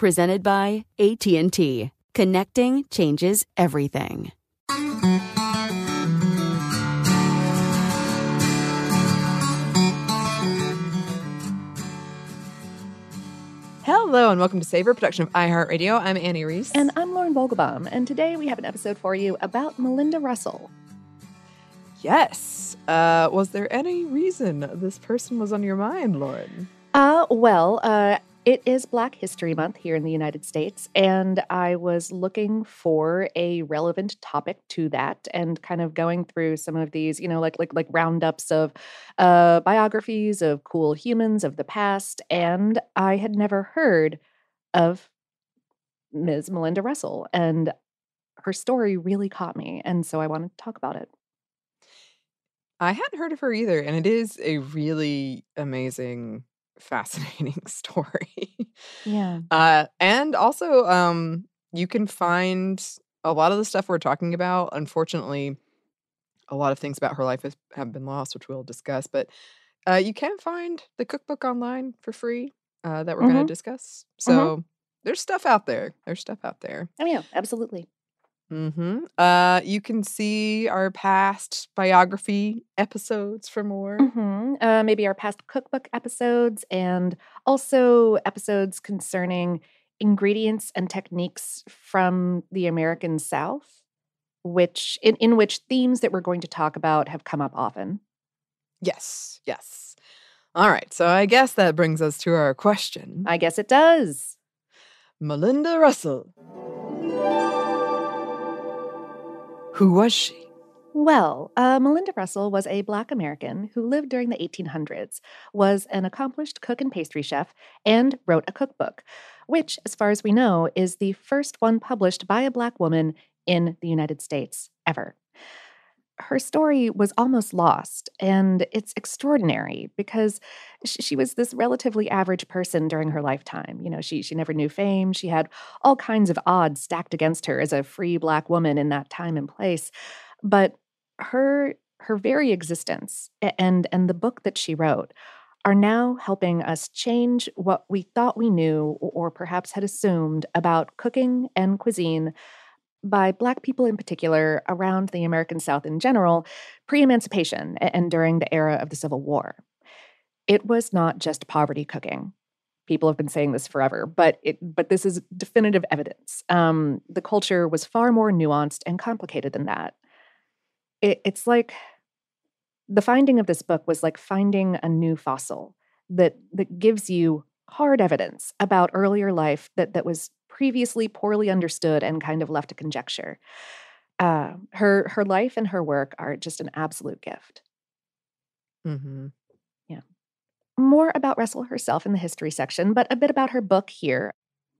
Presented by AT&T. Connecting changes everything. Hello and welcome to Savor, production of iHeartRadio. I'm Anney Reese. And I'm Lauren Vogelbaum, and today we have an episode for you about Malinda Russell. Yes. Uh, was there any reason this person was on your mind, Lauren? Uh, well, uh, it is Black History Month here in the United States, and I was looking for a relevant topic to that, and kind of going through some of these, you know, like like like roundups of uh, biographies of cool humans of the past, and I had never heard of Ms. Malinda Russell, and her story really caught me, and so I wanted to talk about it. I hadn't heard of her either, and it is a really amazing fascinating story. Yeah. Uh, and also, um, you can find a lot of the stuff we're talking about. Unfortunately, a lot of things about her life has, have been lost, which we'll discuss. But uh, you can find the cookbook online for free uh, that we're Mhm. going to discuss. So there's stuff out there. There's stuff out there. Oh yeah, absolutely. Hmm Uh, you can see our past biography episodes for more. hmm Uh, maybe our past cookbook episodes, and also episodes concerning ingredients and techniques from the American South, which in, in which themes that we're going to talk about have come up often. Yes, yes. All right. So I guess that brings us to our question. I guess it does. Malinda Russell. Who was she? Well, uh, Malinda Russell was a Black American who lived during the 1800s, was an accomplished cook and pastry chef, and wrote a cookbook, which, as far as we know, is the first one published by a Black woman in the United States ever. Her story was almost lost, and it's extraordinary because she was this relatively average person during her lifetime. You know, she she never knew fame. She had all kinds of odds stacked against her as a free Black woman in that time and place but her her very existence and and the book that she wrote are now helping us change what we thought we knew or perhaps had assumed about cooking and cuisine by black people in particular around the American South in general pre-emancipation and during the era of the Civil War. It was not just poverty cooking. People have been saying this forever, but it but this is definitive evidence. Um, the culture was far more nuanced and complicated than that it, it's like the finding of this book was like finding a new fossil that that gives you hard evidence about earlier life that that was previously poorly understood and kind of left to conjecture. Uh, her her life and her work are just an absolute gift. Mm-hmm. Yeah. More about Russell herself in the history section, but a bit about her book here.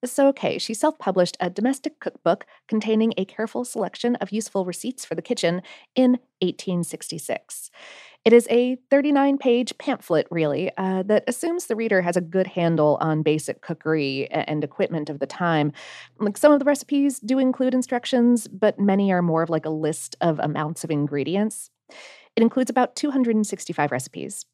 So, okay, she self published a domestic cookbook containing a careful selection of useful receipts for the kitchen in 1866. It is a 39 page pamphlet, really, uh, that assumes the reader has a good handle on basic cookery and equipment of the time. Like some of the recipes do include instructions, but many are more of like a list of amounts of ingredients. It includes about 265 recipes.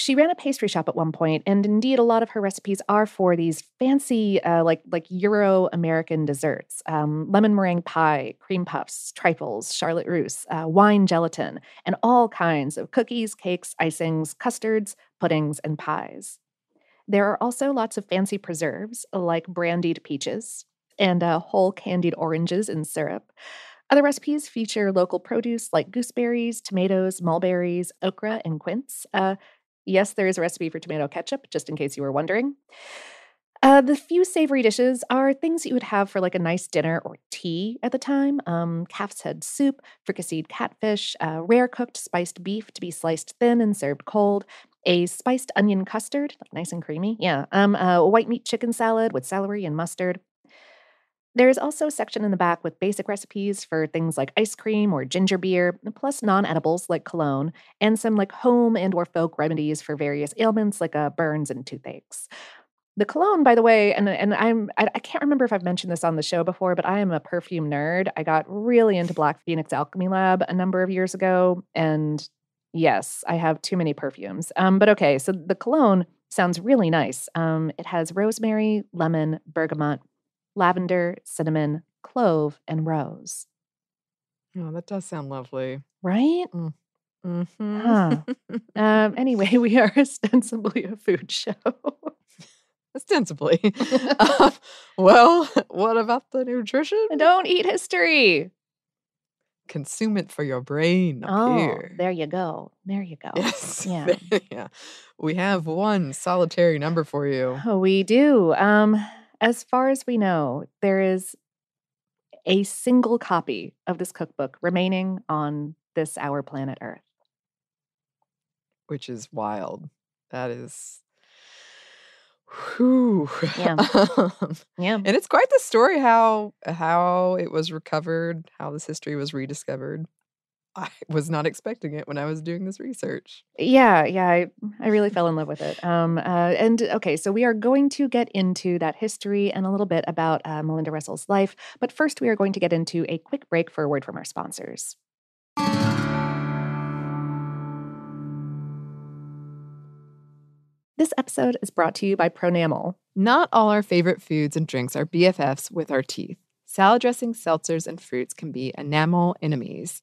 She ran a pastry shop at one point, and indeed, a lot of her recipes are for these fancy, uh, like like Euro American desserts: um, lemon meringue pie, cream puffs, trifles, Charlotte russe, uh, wine gelatin, and all kinds of cookies, cakes, icings, custards, puddings, and pies. There are also lots of fancy preserves, like brandied peaches and uh, whole candied oranges in syrup. Other recipes feature local produce like gooseberries, tomatoes, mulberries, okra, and quince. Uh, Yes, there is a recipe for tomato ketchup, just in case you were wondering. Uh, the few savory dishes are things you would have for like a nice dinner or tea at the time um, calf's head soup, fricasseed catfish, uh, rare cooked spiced beef to be sliced thin and served cold, a spiced onion custard, nice and creamy, yeah, um, a white meat chicken salad with celery and mustard, there is also a section in the back with basic recipes for things like ice cream or ginger beer, plus non-edibles like cologne, and some like home and or folk remedies for various ailments like uh, burns and toothaches. The cologne, by the way, and and I'm I, I, can't remember if I've mentioned this on the show before, but I am a perfume nerd. I got really into Black Phoenix Alchemy Lab a number of years ago, and yes, I have too many perfumes. Um, but okay, so the cologne sounds really nice. Um, it has rosemary, lemon, bergamot, lavender, cinnamon, clove, and rose. Oh, that does sound lovely. Right? Mm. Mm-hmm. Huh. um, anyway, we are ostensibly a food show. ostensibly. um, well, what about the nutrition? Don't eat history. Consume it for your brain. oh, here. there you go. There you go. Yes. Yeah. yeah. We have one solitary number for you. Oh, we do. Um, as far as we know, there is a single copy of this cookbook remaining on this our planet Earth. Which is wild. That is Whew. Yeah. Um, Yeah. and it's quite the story how how it was recovered, how this history was rediscovered. I was not expecting it when I was doing this research. Yeah, yeah, I, I really fell in love with it. Um, uh, and okay, so we are going to get into that history and a little bit about uh, Malinda Russell's life. But first, we are going to get into a quick break for a word from our sponsors. This episode is brought to you by Pronamel. Not all our favorite foods and drinks are BFFs with our teeth. Salad dressings, seltzers, and fruits can be enamel enemies.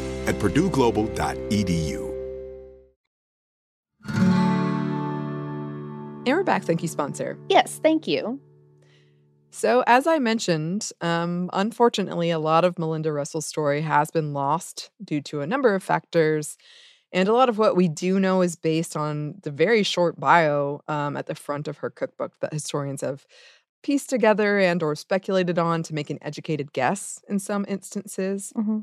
at purdueglobal.edu. And we're back. Thank you, sponsor. Yes, thank you. So, as I mentioned, um, unfortunately, a lot of Malinda Russell's story has been lost due to a number of factors. And a lot of what we do know is based on the very short bio um, at the front of her cookbook that historians have pieced together and or speculated on to make an educated guess in some instances. hmm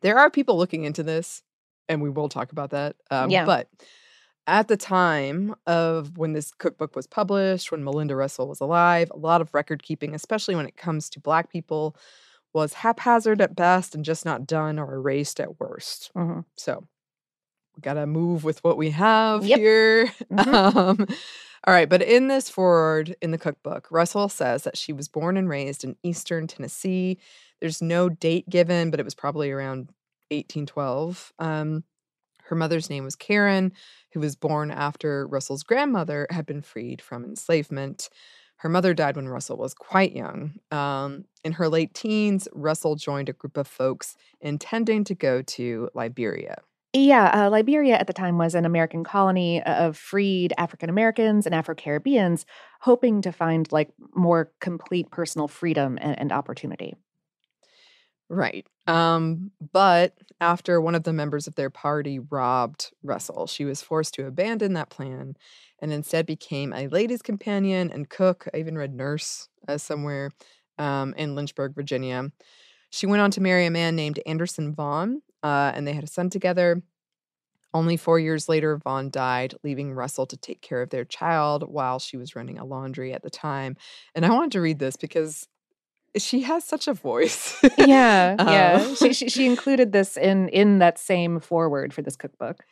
There are people looking into this, and we will talk about that. Um, Yeah. But at the time of when this cookbook was published, when Malinda Russell was alive, a lot of record keeping, especially when it comes to Black people, was haphazard at best and just not done or erased at worst. hmm So we got to move with what we have Yep. here. Mhm. Um, all right. But in this forward in the cookbook, Russell says that she was born and raised in Eastern Tennessee. There's no date given, but it was probably around 1812. Um, her mother's name was Karen, who was born after Russell's grandmother had been freed from enslavement. Her mother died when Russell was quite young. Um, in her late teens, Russell joined a group of folks intending to go to Liberia. Yeah, uh, Liberia at the time was an American colony of freed African Americans and Afro Caribbeans, hoping to find like more complete personal freedom and, and opportunity. Right. Um, but after one of the members of their party robbed Russell, she was forced to abandon that plan and instead became a ladies' companion and cook. I even read nurse uh, somewhere um, in Lynchburg, Virginia. She went on to marry a man named Anderson Vaughn, uh, and they had a son together. Only four years later, Vaughn died, leaving Russell to take care of their child while she was running a laundry at the time. And I wanted to read this because she has such a voice. Yeah, yeah. Um, she, she she included this in in that same foreword for this cookbook.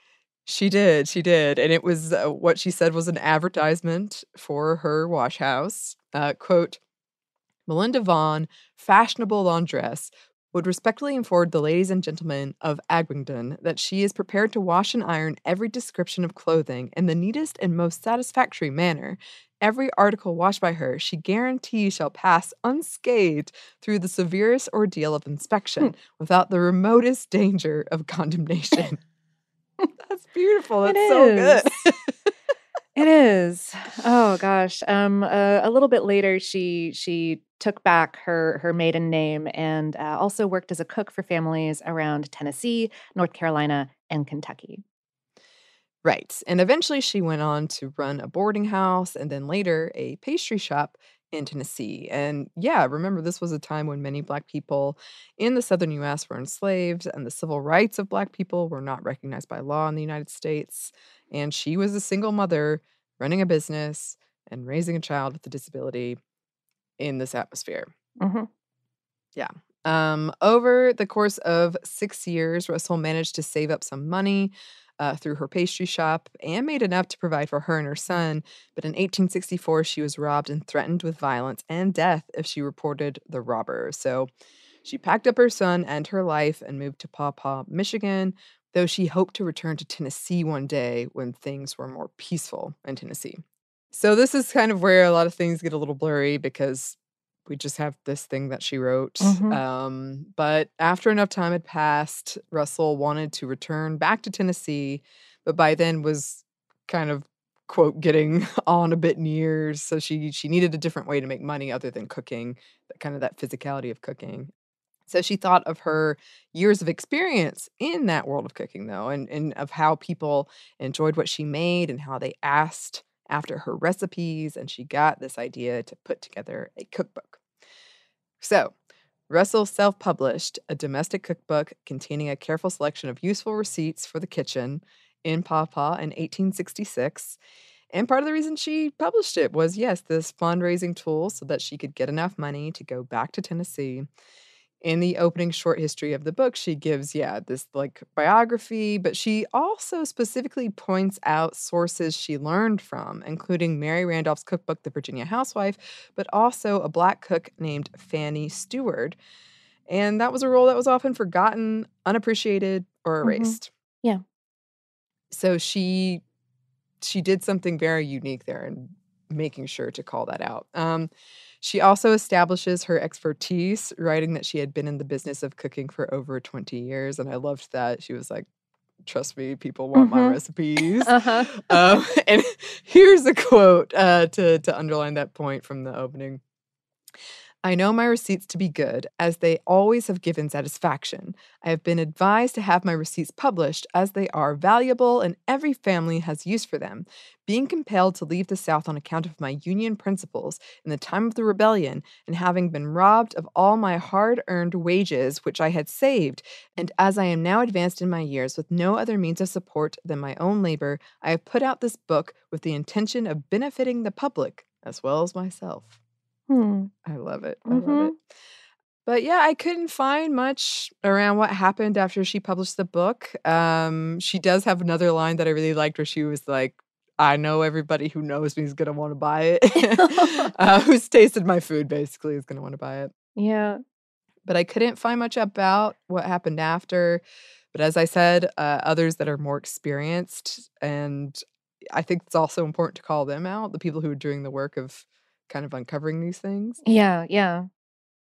She did, she did, and it was uh, what she said was an advertisement for her wash house. Uh, quote: Malinda Vaughn, fashionable laundress, would respectfully inform the ladies and gentlemen of Abingdon that she is prepared to wash and iron every description of clothing in the neatest and most satisfactory manner. Every article washed by her, she guarantees shall pass unscathed through the severest ordeal of inspection hmm. without the remotest danger of condemnation. That's beautiful. It That's so good. It is. Oh gosh. Um, uh, a little bit later, she she took back her her maiden name and uh, also worked as a cook for families around Tennessee, North Carolina, and Kentucky. Right. And eventually she went on to run a boarding house and then later a pastry shop in Tennessee. And yeah, remember, this was a time when many Black people in the southern US were enslaved and the civil rights of Black people were not recognized by law in the United States. And she was a single mother running a business and raising a child with a disability in this atmosphere. Mhm. Um, over the course of six years, Russell managed to save up some money uh, through her pastry shop and made enough to provide for her and her son. But in 1864, she was robbed and threatened with violence and death if she reported the robber. So she packed up her son and her life and moved to Paw Paw, Michigan, though she hoped to return to Tennessee one day when things were more peaceful in Tennessee. So this is kind of where a lot of things get a little blurry because we just have this thing that she wrote. Mhm. Um, but after enough time had passed, Russell wanted to return back to Tennessee, but by then was kind of quote getting on a bit in years. So she she needed a different way to make money other than cooking, that kind of that physicality of cooking. So she thought of her years of experience in that world of cooking, though, and, and of how people enjoyed what she made and how they asked after her recipes. And she got this idea to put together a cookbook. So Russell self published a domestic cookbook containing a careful selection of useful receipts for the kitchen in Pawpaw in 1866. And part of the reason she published it was yes, this fundraising tool so that she could get enough money to go back to Tennessee in the opening short history of the book, she gives, yeah, this like biography, but she also specifically points out sources she learned from, including Mary Randolph's cookbook, The Virginia Housewife, but also a black cook named Fanny Stewart. And that was a role that was often forgotten, unappreciated, or Mhm. erased. Yeah. So she she did something very unique there and making sure to call that out. Um, she also establishes her expertise, writing that she had been in the business of cooking for over 20 years. And I loved that. She was like, trust me, people want my Mhm. recipes. Uh-huh. Um, and here's a quote uh, to, to underline that point from the opening. I know my receipts to be good, as they always have given satisfaction. I have been advised to have my receipts published, as they are valuable and every family has use for them. Being compelled to leave the South on account of my Union principles in the time of the rebellion, and having been robbed of all my hard earned wages which I had saved, and as I am now advanced in my years with no other means of support than my own labor, I have put out this book with the intention of benefiting the public as well as myself. Hmm. I love it. I love it. But yeah, I couldn't find much around what happened after she published the book. Um, she does have another line that I really liked where she was like, I know everybody who knows me is going to want to buy it. uh, who's tasted my food basically is going to want to buy it. Yeah. But I couldn't find much about what happened after. But as I said, uh, others that are more experienced, and I think it's also important to call them out, the people who are doing the work of kind of uncovering these things Yeah. Yeah.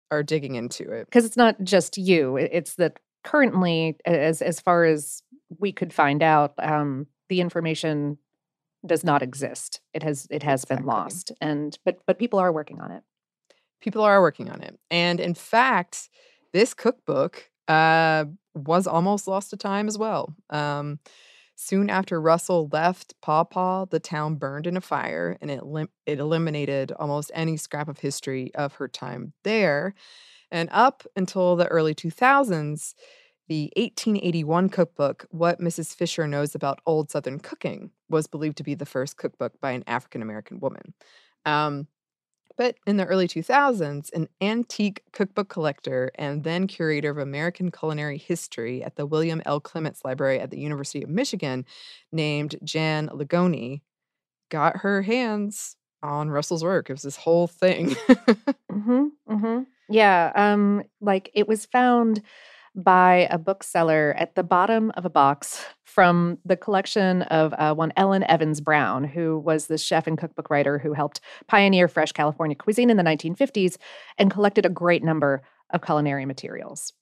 are digging into it. because it's not just you it's that currently as as far as we could find out um the information does not exist it has it has been lost and but but people are working on it People are working on it. And in fact, this cookbook uh, was almost lost to time as well. Um, soon after Russell left Paw Paw, the town burned in a fire and it, lim- it eliminated almost any scrap of history of her time there. And up until the early 2000s, the 1881 cookbook, What Mrs. Fisher Knows About Old Southern Cooking, was believed to be the first cookbook by an African American woman. Um, but in the early 2000s, an antique cookbook collector and then curator of American culinary history at the William L. Clements Library at the University of Michigan, named Jan Longone, got her hands on Russell's work. It was this whole thing. mm-hmm, mm-hmm. yeah um like it was found by a bookseller at the bottom of a box from the collection of uh, one Helen Evans Brown, who was the chef and cookbook writer who helped pioneer fresh California cuisine in the 1950s and collected a great number of culinary materials.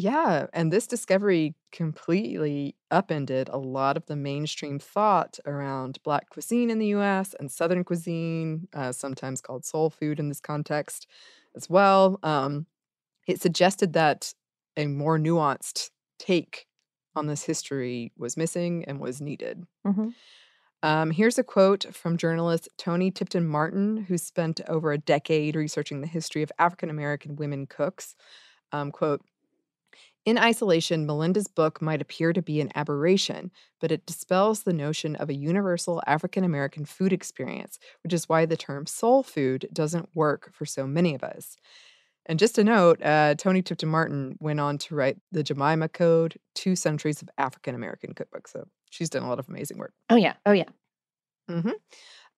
Yeah, and this discovery completely upended a lot of the mainstream thought around Black cuisine in the US and Southern cuisine, uh, sometimes called soul food in this context as well. Um, it suggested that a more nuanced take on this history was missing and was needed. Mhm. Um, here's a quote from journalist Toni Tipton Martin, who spent over a decade researching the history of African American women cooks. Um, quote, in isolation, Malinda's book might appear to be an aberration, but it dispels the notion of a universal African American food experience, which is why the term soul food doesn't work for so many of us. And just a note, uh, Toni Tipton Martin went on to write the Jemima Code, Two Centuries of African American Cookbooks. So she's done a lot of amazing work. Oh, yeah. Oh, yeah. hmm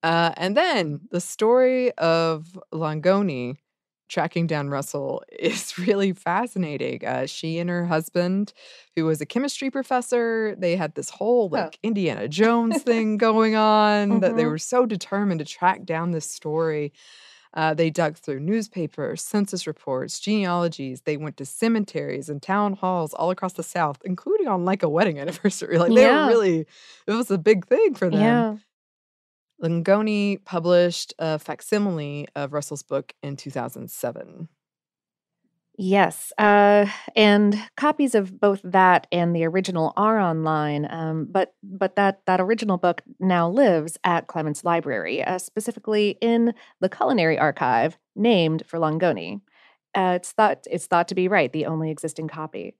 Uh, and then the story of Longone tracking down Russell is really fascinating. Uh, she and her husband, who was a chemistry professor, they had this whole like Indiana Jones thing going on that they Mhm. were so determined to track down this story. Uh, they dug through newspapers, census reports, genealogies. They went to cemeteries and town halls all across the South, including on like a wedding anniversary. Like they Yeah. were really, it was a big thing for them. Yeah. Longone published a facsimile of Russell's book in 2007. Yes, uh, and copies of both that and the original are online. Um, but but that that original book now lives at Clements Library, uh, specifically in the culinary archive named for Longone. Uh, it's thought it's thought to be right the only existing copy.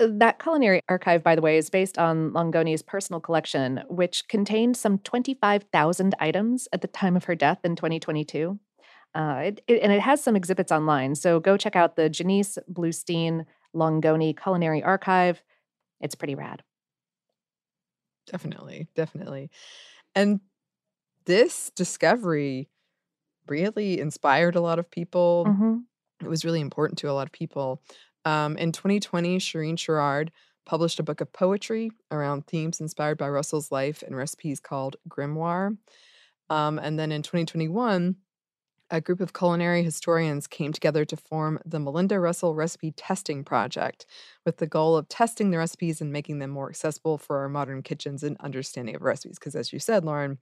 Uh, That culinary archive, by the way, is based on Longone's personal collection, which contained some 25,000 items at the time of her death in 2022. Uh, it, it- and it has some exhibits online. So go check out the Janice Bluestein Longone Culinary Archive. It's pretty rad. Definitely, definitely. And this discovery really inspired a lot of people. hmm It was really important to a lot of people. Um, in 2020, Cherene Sherrard published a book of poetry around themes inspired by Russell's life and recipes called Grimoire. Um, and then in 2021, a group of culinary historians came together to form the Malinda Russell Recipe Testing Project with the goal of testing the recipes and making them more accessible for our modern kitchens and understanding of recipes. Because, as you said, Lauren,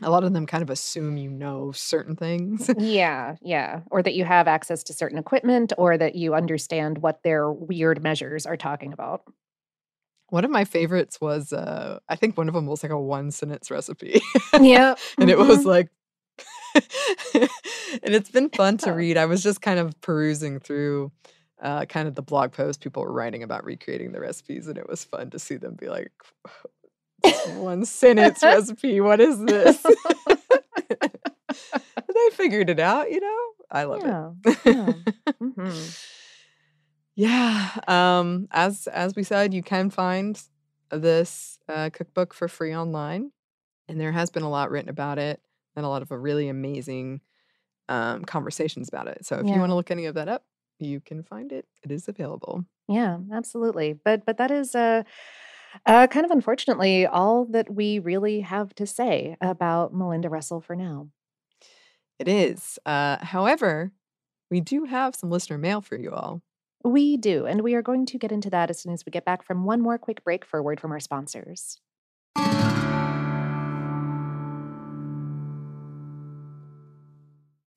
a lot of them kind of assume you know certain things. Yeah, yeah. Or that you have access to certain equipment or that you understand what their weird measures are talking about. One of my favorites was, uh, I think one of them was like a one sentence recipe. Yeah. and it was like, and it's been fun to read. I was just kind of perusing through uh, kind of the blog post people were writing about recreating the recipes, and it was fun to see them be like, one sentence recipe. What is this? they figured it out, you know? I love yeah. it. yeah. Mhm. Yeah. Um, as as we said, you can find this uh, cookbook for free online, and there has been a lot written about it and a lot of uh, really amazing um, conversations about it. So if you want to look any of that up, you can find it. It is available. Yeah, absolutely. But but that is uh, uh, kind of unfortunately all that we really have to say about Malinda Russell for now. It is. Uh, however, we do have some listener mail for you all. We do, and we are going to get into that as soon as we get back from one more quick break for a word from our sponsors.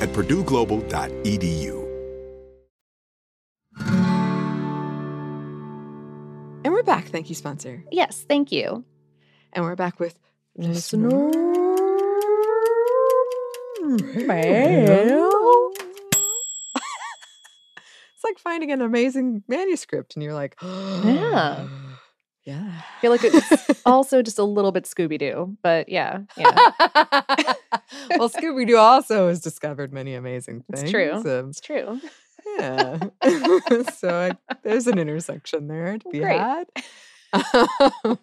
at purdueglobal.edu. And we're back. Thank you, sponsor. Yes, thank you. And we're back with Listener mail. it's like finding an amazing manuscript, and you're like, Yeah. yeah. I feel like it's also just a little bit Scooby Doo, but yeah, yeah. well, Scooby Doo also has discovered many amazing things. It's true. um, It's true. yeah. so I, there's an intersection there to be Great. had. Um,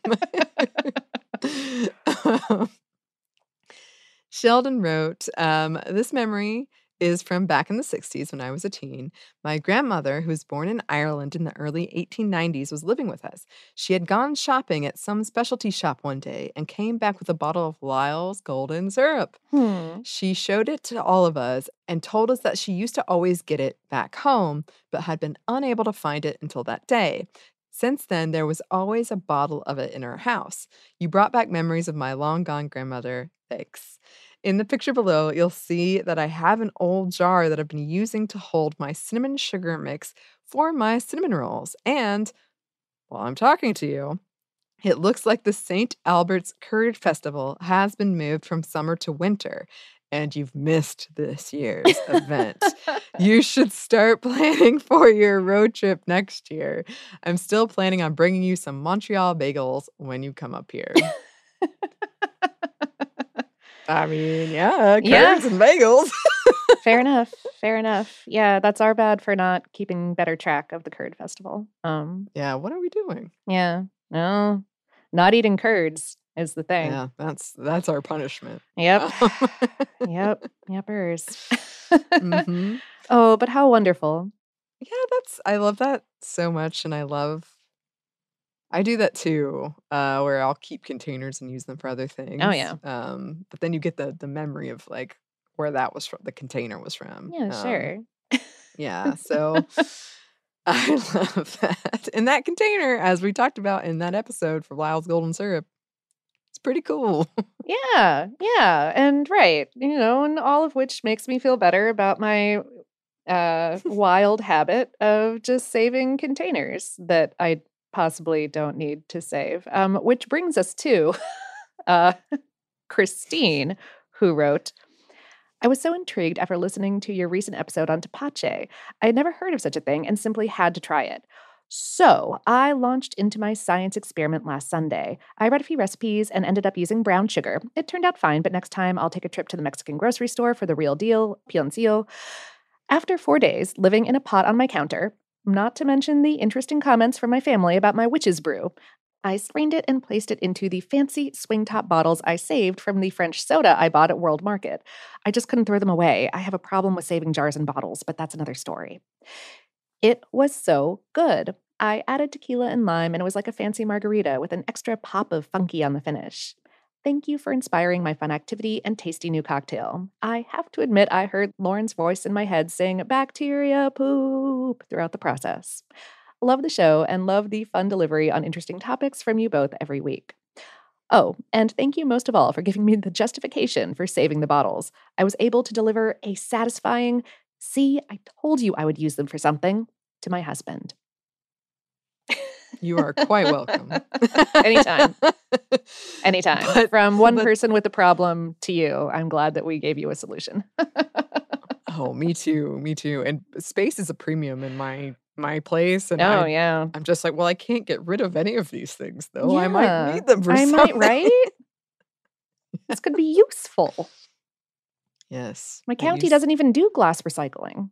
Sheldon wrote, um, This memory is from back in the 60s when I was a teen. My grandmother, who was born in Ireland in the early 1890s, was living with us. She had gone shopping at some specialty shop one day and came back with a bottle of Lyle's Golden Syrup. Hmm. She showed it to all of us and told us that she used to always get it back home, but had been unable to find it until that day. Since then, there was always a bottle of it in her house. You brought back memories of my long gone grandmother. Thanks. In the picture below, you'll see that I have an old jar that I've been using to hold my cinnamon sugar mix for my cinnamon rolls. And while I'm talking to you, It looks like the St. Albert's Curd Festival has been moved from summer to winter, and you've missed this year's event. You should start planning for your road trip next year. I'm still planning on bringing you some Montreal bagels when you come up here. I mean, yeah, curds Yeah. and bagels. Fair enough. Fair enough. Yeah, that's our bad for not keeping better track of the curd festival. Um, yeah, what are we doing? yeah, no, not eating curds is the thing. Yeah, that's that's our punishment. Yep. yep. Yepers. Mhm. Oh, but how wonderful. Yeah, that's I love that so much and I love I do that too, uh, where I'll keep containers and use them for other things. Oh, yeah. Um, but then you get the the memory of like where that was from, the container was from. Yeah, Um, sure. Yeah, so I love that. And that container, as we talked about in that episode for Lyle's Golden Syrup, it's pretty cool. Yeah, yeah. And right, you know, and all of which makes me feel better about my uh wild habit of just saving containers that I possibly don't need to save. Um which brings us to uh Christine who wrote I was so intrigued after listening to your recent episode on tepache. I had never heard of such a thing and simply had to try it. So, I launched into my science experiment last Sunday. I read a few recipes and ended up using brown sugar. It turned out fine, but next time I'll take a trip to the Mexican grocery store for the real deal, piloncillo. After four days living in a pot on my counter, not to mention the interesting comments from my family about my witch's brew, I strained it and placed it into the fancy swing top bottles I saved from the French soda I bought at World Market. I just couldn't throw them away. I have a problem with saving jars and bottles, but that's another story. It was so good. I added tequila and lime, and it was like a fancy margarita with an extra pop of funky on the finish. Thank you for inspiring my fun activity and tasty new cocktail. I have to admit, I heard Lauren's voice in my head sing bacteria poop throughout the process. Love the show and love the fun delivery on interesting topics from you both every week. Oh, and thank you most of all for giving me the justification for saving the bottles. I was able to deliver a satisfying, see, I told you I would use them for something, to my husband. You are quite welcome. Anytime. Anytime. But- From one but- person with a problem to you, I'm glad that we gave you a solution. Oh, me too. Me too. And space is a premium in my my place. And oh, I, yeah. I'm just like, well, I can't get rid of any of these things though. yeah. I might need them for I something. might, right? this could be useful. Yes. My county use- doesn't even do glass recycling.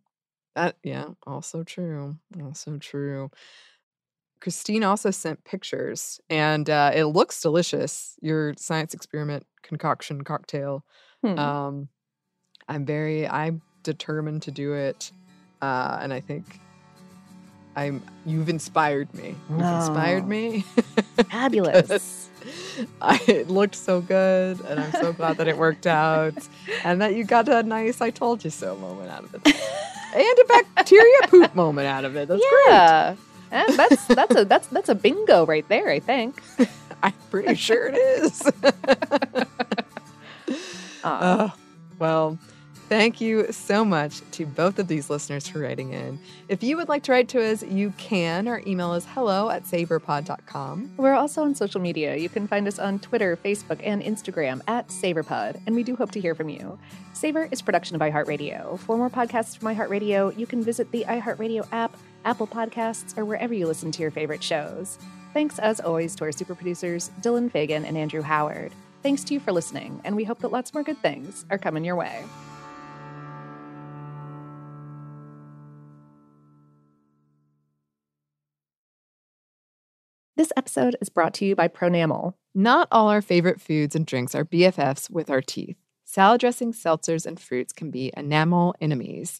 That yeah, also true. Also true. Christine also sent pictures, and uh, it looks delicious. Your science experiment concoction cocktail. Hmm. Um, I'm very. I'm determined to do it, uh, and I think I'm. You've inspired me. You've inspired Oh. me. Fabulous. I, it looked so good, and I'm so glad that it worked out, and that you got a nice "I told you so" moment out of it, and a bacteria poop moment out of it. That's great. Yeah. And that's that's a that's that's a bingo right there, I think. I'm pretty sure it is. Aw. Uh. Oh, well, thank you so much to both of these listeners for writing in. If you would like to write to us, you can. Our email is hello at savorpod.com. We're also on social media. You can find us on Twitter, Facebook, and Instagram at SavorPod, and we do hope to hear from you. Savor is a production of iHeartRadio. For more podcasts from iHeartRadio, you can visit the iHeartRadio app, Apple Podcasts, or wherever you listen to your favorite shows. Thanks, as always, to our super producers, Dylan Fagan and Andrew Howard. Thanks to you for listening, and we hope that lots more good things are coming your way. This episode is brought to you by Pronamel. Not all our favorite foods and drinks are BFFs with our teeth. Salad dressings, seltzers, and fruits can be enamel enemies.